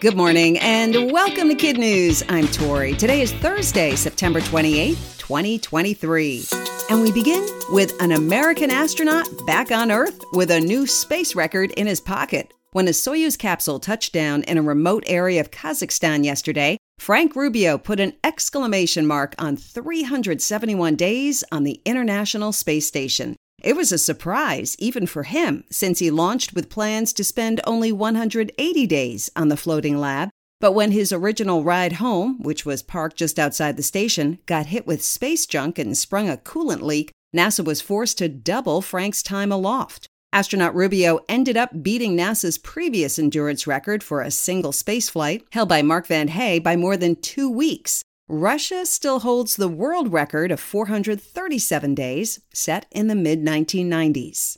Good morning and welcome to Kid News. I'm Tori. Today is Thursday, September 28th, 2023. And we begin with an American astronaut back on Earth with a new space record in his pocket. When a Soyuz capsule touched down in a remote area of Kazakhstan yesterday, Frank Rubio put an exclamation mark on 371 days on the International Space Station. It was a surprise, even for him, since he launched with plans to spend only 180 days on the floating lab. But when his original ride home, which was parked just outside the station, got hit with space junk and sprung a coolant leak, NASA was forced to double Frank's time aloft. Astronaut Rubio ended up beating NASA's previous endurance record for a single spaceflight, held by Mark Vande Hei, by more than two weeks. Russia still holds the world record of 437 days, set in the mid 1990s.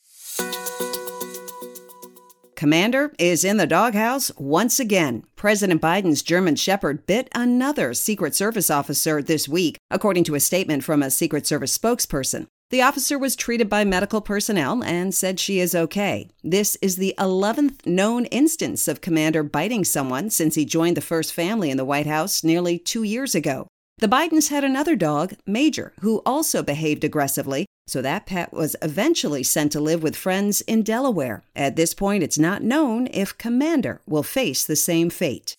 Commander is in the doghouse once again. President Biden's German Shepherd bit another Secret Service officer this week, according to a statement from a Secret Service spokesperson. The officer was treated by medical personnel and said she is okay. This is the 11th known instance of Commander biting someone since he joined the first family in the White House nearly two years ago. The Bidens had another dog, Major, who also behaved aggressively, so that pet was eventually sent to live with friends in Delaware. At this point, it's not known if Commander will face the same fate.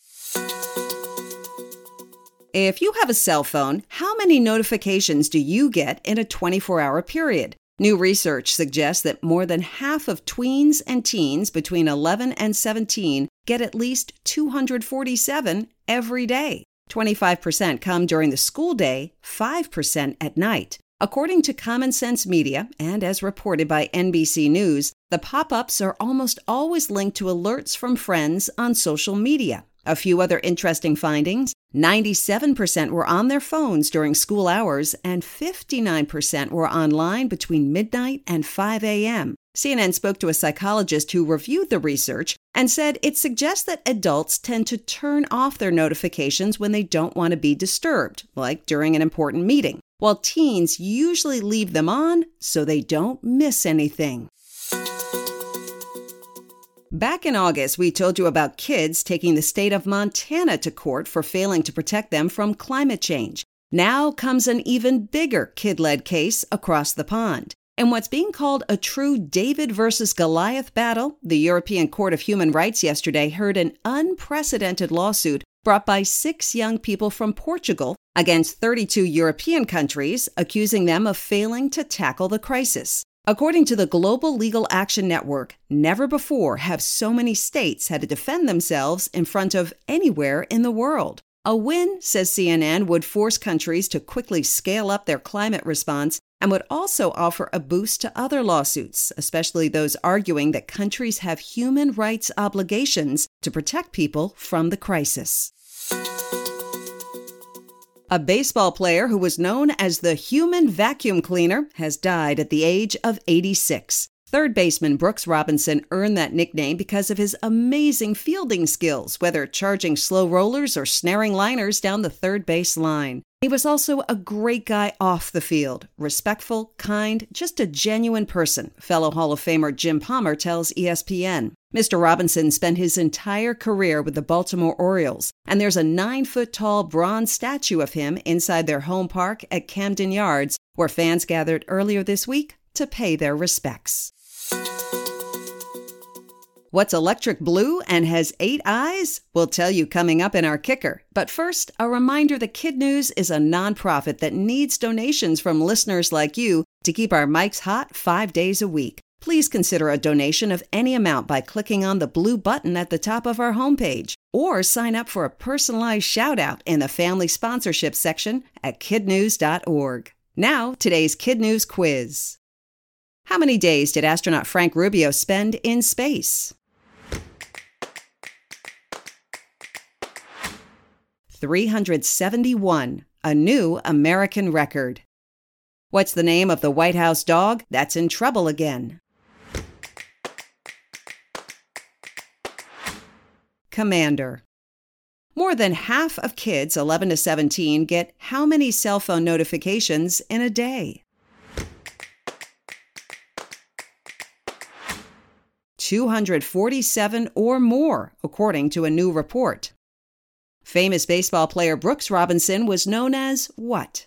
If you have a cell phone, how many notifications do you get in a 24 hour period? New research suggests that more than half of tweens and teens between 11 and 17 get at least 247 every day. 25% come during the school day, 5% at night. According to Common Sense Media, and as reported by NBC News, the pop ups are almost always linked to alerts from friends on social media. A few other interesting findings 97% were on their phones during school hours, and 59% were online between midnight and 5 a.m. CNN spoke to a psychologist who reviewed the research and said it suggests that adults tend to turn off their notifications when they don't want to be disturbed, like during an important meeting, while teens usually leave them on so they don't miss anything. Back in August, we told you about kids taking the state of Montana to court for failing to protect them from climate change. Now comes an even bigger kid led case across the pond. In what's being called a true David versus Goliath battle, the European Court of Human Rights yesterday heard an unprecedented lawsuit brought by six young people from Portugal against 32 European countries, accusing them of failing to tackle the crisis. According to the Global Legal Action Network, never before have so many states had to defend themselves in front of anywhere in the world. A win, says CNN, would force countries to quickly scale up their climate response and would also offer a boost to other lawsuits, especially those arguing that countries have human rights obligations to protect people from the crisis. A baseball player who was known as the human vacuum cleaner has died at the age of 86. Third baseman Brooks Robinson earned that nickname because of his amazing fielding skills, whether charging slow rollers or snaring liners down the third base line. He was also a great guy off the field, respectful, kind, just a genuine person, fellow Hall of Famer Jim Palmer tells ESPN. Mr. Robinson spent his entire career with the Baltimore Orioles, and there's a nine foot tall bronze statue of him inside their home park at Camden Yards, where fans gathered earlier this week to pay their respects. What's electric blue and has eight eyes? We'll tell you coming up in our kicker. But first, a reminder that Kid News is a nonprofit that needs donations from listeners like you to keep our mics hot five days a week. Please consider a donation of any amount by clicking on the blue button at the top of our homepage or sign up for a personalized shout out in the family sponsorship section at kidnews.org. Now, today's Kid News quiz. How many days did astronaut Frank Rubio spend in space? 371, a new American record. What's the name of the White House dog that's in trouble again? Commander. More than half of kids 11 to 17 get how many cell phone notifications in a day? 247 or more, according to a new report. Famous baseball player Brooks Robinson was known as what?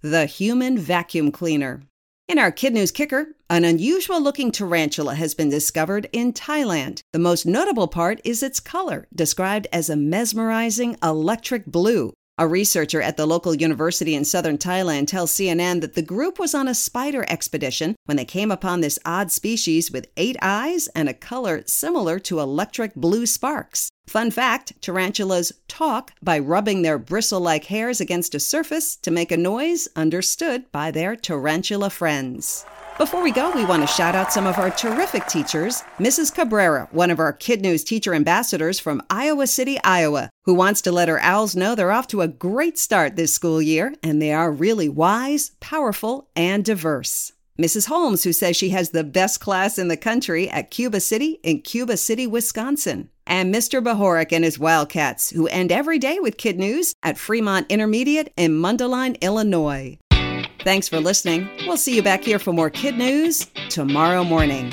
The human vacuum cleaner. In our Kid News Kicker, an unusual looking tarantula has been discovered in Thailand. The most notable part is its color, described as a mesmerizing electric blue. A researcher at the local university in southern Thailand tells CNN that the group was on a spider expedition when they came upon this odd species with eight eyes and a color similar to electric blue sparks. Fun fact tarantulas talk by rubbing their bristle like hairs against a surface to make a noise understood by their tarantula friends. Before we go, we want to shout out some of our terrific teachers. Mrs. Cabrera, one of our Kid News teacher ambassadors from Iowa City, Iowa, who wants to let her owls know they're off to a great start this school year and they are really wise, powerful, and diverse. Mrs. Holmes, who says she has the best class in the country at Cuba City in Cuba City, Wisconsin. And Mr. Bahorik and his Wildcats, who end every day with Kid News at Fremont Intermediate in Mundelein, Illinois. Thanks for listening. We'll see you back here for more Kid News tomorrow morning.